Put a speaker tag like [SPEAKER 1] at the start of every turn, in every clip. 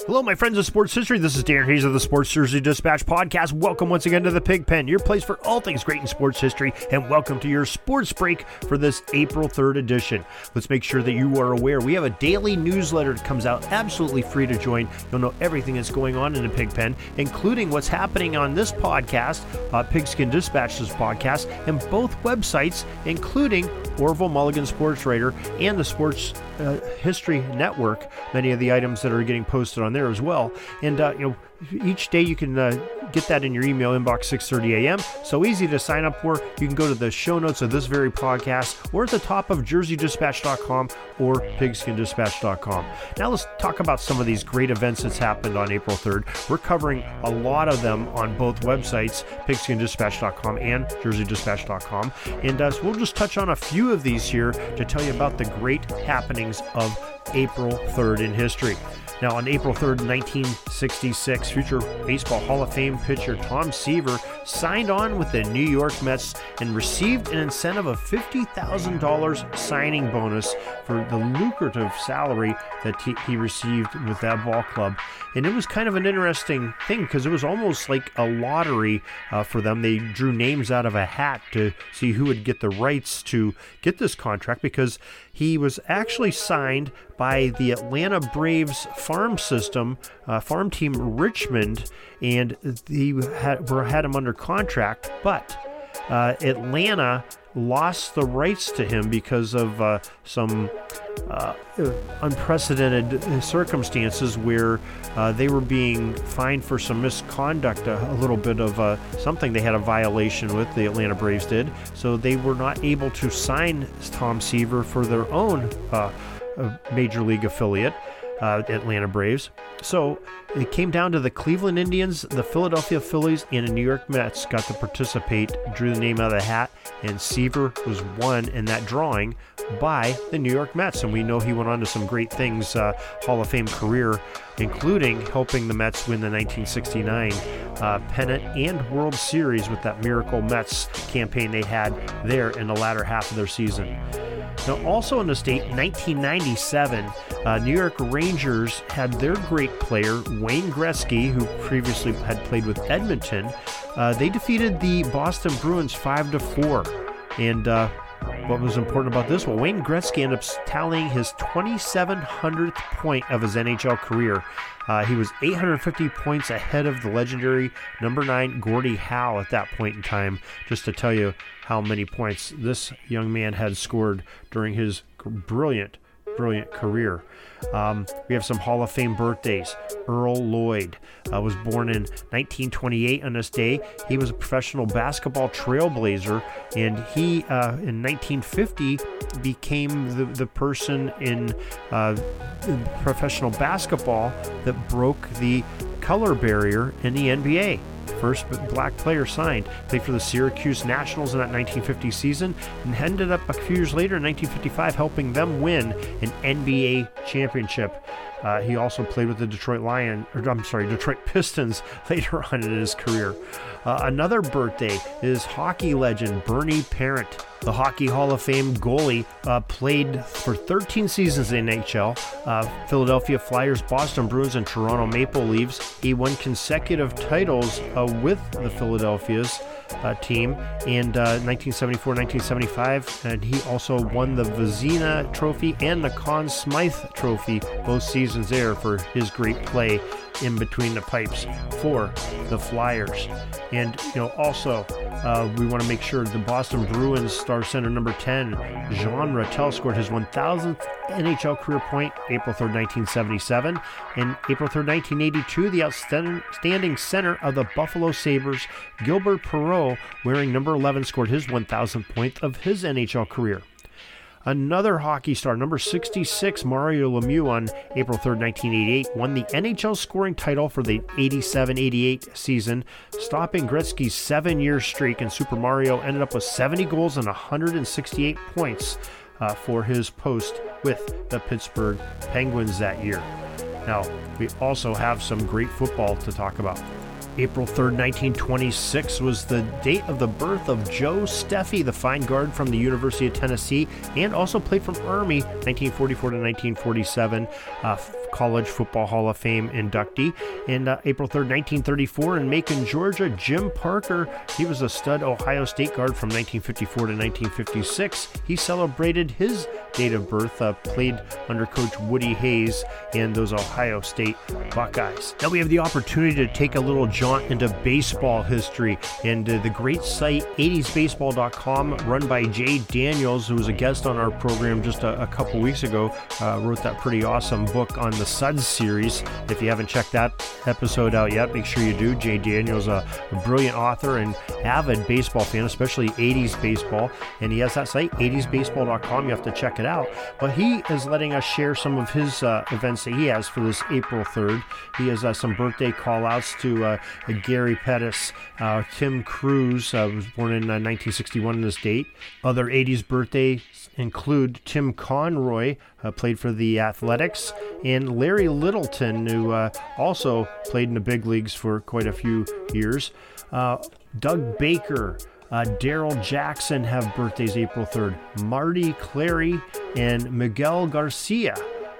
[SPEAKER 1] Hello, my friends of sports history. This is Darren Hayes of the Sports Jersey Dispatch podcast. Welcome once again to the Pig Pen, your place for all things great in sports history, and welcome to your sports break for this April 3rd edition. Let's make sure that you are aware we have a daily newsletter that comes out absolutely free to join. You'll know everything that's going on in the Pig Pen, including what's happening on this podcast, uh, Pigskin Dispatch's podcast, and both websites, including Orville Mulligan Sports Writer and the Sports uh, History Network. Many of the items that are getting posted on there as well. And uh, you know, each day you can uh, get that in your email inbox 6:30 a.m. So easy to sign up for. You can go to the show notes of this very podcast, or at the top of JerseyDispatch.com or PigskinDispatch.com. Now let's talk about some of these great events that's happened on April 3rd. We're covering a lot of them on both websites, PigskinDispatch.com and JerseyDispatch.com, and uh, so we'll just touch on a few of these here to tell you about the great happenings of April 3rd in history. Now, on April 3rd, 1966, future Baseball Hall of Fame pitcher Tom Seaver signed on with the New York Mets and received an incentive of $50,000 signing bonus for the lucrative salary that he received with that ball club. And it was kind of an interesting thing because it was almost like a lottery uh, for them. They drew names out of a hat to see who would get the rights to get this contract because he was actually signed by the Atlanta Braves farm system, uh, farm team Richmond, and they had, had him under contract, but uh, Atlanta lost the rights to him because of uh, some uh, unprecedented circumstances where uh, they were being fined for some misconduct, a, a little bit of uh, something they had a violation with, the Atlanta Braves did. So they were not able to sign Tom Seaver for their own uh, major league affiliate uh, Atlanta Braves. So it came down to the Cleveland Indians, the Philadelphia Phillies, and the New York Mets got to participate, drew the name out of the hat, and Seaver was won in that drawing by the New York Mets. And we know he went on to some great things, uh, Hall of Fame career, including helping the Mets win the 1969 uh, pennant and World Series with that Miracle Mets campaign they had there in the latter half of their season. Now, also in the state, 1997, uh, New York Rangers had their great player, Wayne Gretzky, who previously had played with Edmonton. Uh, they defeated the Boston Bruins 5 to 4. And uh, what was important about this? Well, Wayne Gretzky ended up tallying his 2,700th point of his NHL career. Uh, he was 850 points ahead of the legendary number nine Gordie Howe at that point in time, just to tell you how many points this young man had scored during his brilliant, brilliant career. Um, we have some Hall of Fame birthdays. Earl Lloyd uh, was born in 1928 on this day. He was a professional basketball trailblazer, and he, uh, in 1950, became the, the person in, uh, in professional basketball that broke the color barrier in the NBA first black player signed. Played for the Syracuse Nationals in that 1950 season and ended up a few years later in 1955 helping them win an NBA championship. Uh, he also played with the Detroit Lions, or I'm sorry, Detroit Pistons later on in his career. Uh, another birthday is hockey legend Bernie Parent. The Hockey Hall of Fame goalie uh, played for 13 seasons in the NHL, uh, Philadelphia Flyers, Boston Bruins, and Toronto Maple Leafs. He won consecutive titles uh, with the Philadelphia's uh, team in 1974 uh, 1975, and he also won the Vezina Trophy and the Conn Smythe Trophy both seasons there for his great play in between the pipes for the Flyers. And, you know, also, uh, we want to make sure the Boston Bruins star center number 10, Jean Ratelle, scored his 1,000th NHL career point April 3rd, 1977. And April 3rd, 1982, the outstanding center of the Buffalo Sabres, Gilbert Perreault, wearing number 11, scored his 1,000th point of his NHL career. Another hockey star, number 66, Mario Lemieux, on April 3, 1988, won the NHL scoring title for the 87 88 season, stopping Gretzky's seven year streak. And Super Mario ended up with 70 goals and 168 points uh, for his post with the Pittsburgh Penguins that year. Now, we also have some great football to talk about. April 3rd, 1926 was the date of the birth of Joe Steffy, the fine guard from the University of Tennessee, and also played from Army 1944 to 1947. Uh, College Football Hall of Fame inductee. And uh, April 3rd, 1934, in Macon, Georgia, Jim Parker, he was a stud Ohio State guard from 1954 to 1956. He celebrated his date of birth, uh, played under Coach Woody Hayes and those Ohio State Buckeyes. Now we have the opportunity to take a little jaunt into baseball history and uh, the great site 80sbaseball.com, run by Jay Daniels, who was a guest on our program just a, a couple weeks ago, uh, wrote that pretty awesome book on the the Suds series. If you haven't checked that episode out yet, make sure you do. Jay Daniels, a, a brilliant author and avid baseball fan, especially 80s baseball, and he has that site, 80sbaseball.com. You have to check it out. But he is letting us share some of his uh, events that he has for this April 3rd. He has uh, some birthday call outs to uh, Gary Pettis, uh, Tim Cruz, uh, was born in 1961 uh, in this date. Other 80s birthdays include Tim Conroy, played for the Athletics, and Larry Littleton, who uh, also played in the big leagues for quite a few years. Uh, Doug Baker, uh, Daryl Jackson have birthdays April 3rd. Marty Clary and Miguel Garcia,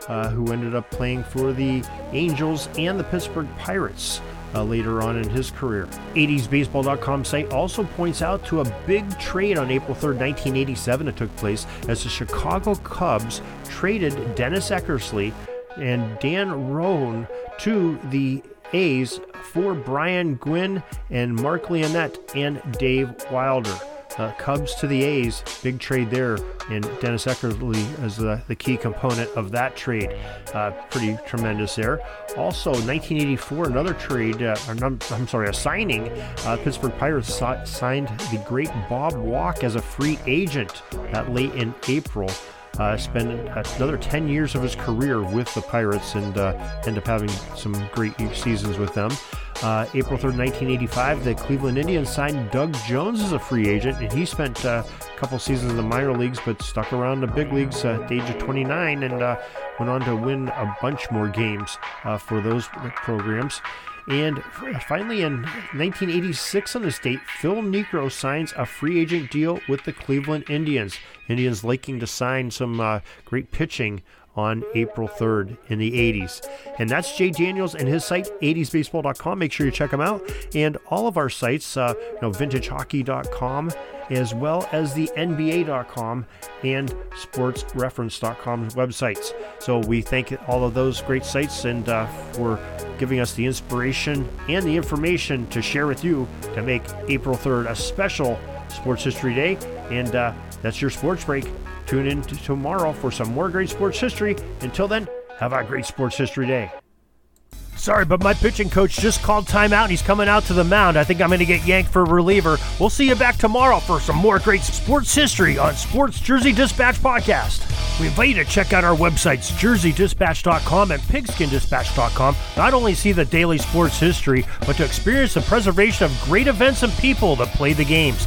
[SPEAKER 1] uh, who ended up playing for the Angels and the Pittsburgh Pirates. Uh, later on in his career. 80sbaseball.com site also points out to a big trade on April 3rd, 1987 that took place as the Chicago Cubs traded Dennis Eckersley and Dan Rohn to the A's for Brian Guinn and Mark Leonette and Dave Wilder. Uh, Cubs to the A's, big trade there, and Dennis Eckersley is the, the key component of that trade. Uh, pretty tremendous there. Also, 1984, another trade, uh, I'm, I'm, sorry, a signing. Uh, Pittsburgh Pirates signed the great Bob Walk as a free agent that late in April uh, spent another 10 years of his career with the Pirates and uh, end up having some great seasons with them. Uh, April 3rd, 1985, the Cleveland Indians signed Doug Jones as a free agent, and he spent uh, a couple seasons in the minor leagues but stuck around the big leagues at the age of 29 and uh, went on to win a bunch more games uh, for those programs. And finally, in 1986 on this date, Phil Niekro signs a free agent deal with the Cleveland Indians. Indians liking to sign some uh, great pitching on April 3rd in the 80s. And that's Jay Daniels and his site, 80sbaseball.com. Make sure you check them out. And all of our sites, uh, you know, vintagehockey.com, as well as the NBA.com and sportsreference.com websites. So we thank all of those great sites and uh, for giving us the inspiration and the information to share with you to make April 3rd a special Sports History Day. And uh, that's your sports break. Tune in to tomorrow for some more great sports history. Until then, have a great sports history day. Sorry, but my pitching coach just called timeout and he's coming out to the mound. I think I'm going to get yanked for reliever. We'll see you back tomorrow for some more great sports history on Sports Jersey Dispatch Podcast. We invite you to check out our websites, jerseydispatch.com and pigskindispatch.com. Not only see the daily sports history, but to experience the preservation of great events and people that play the games.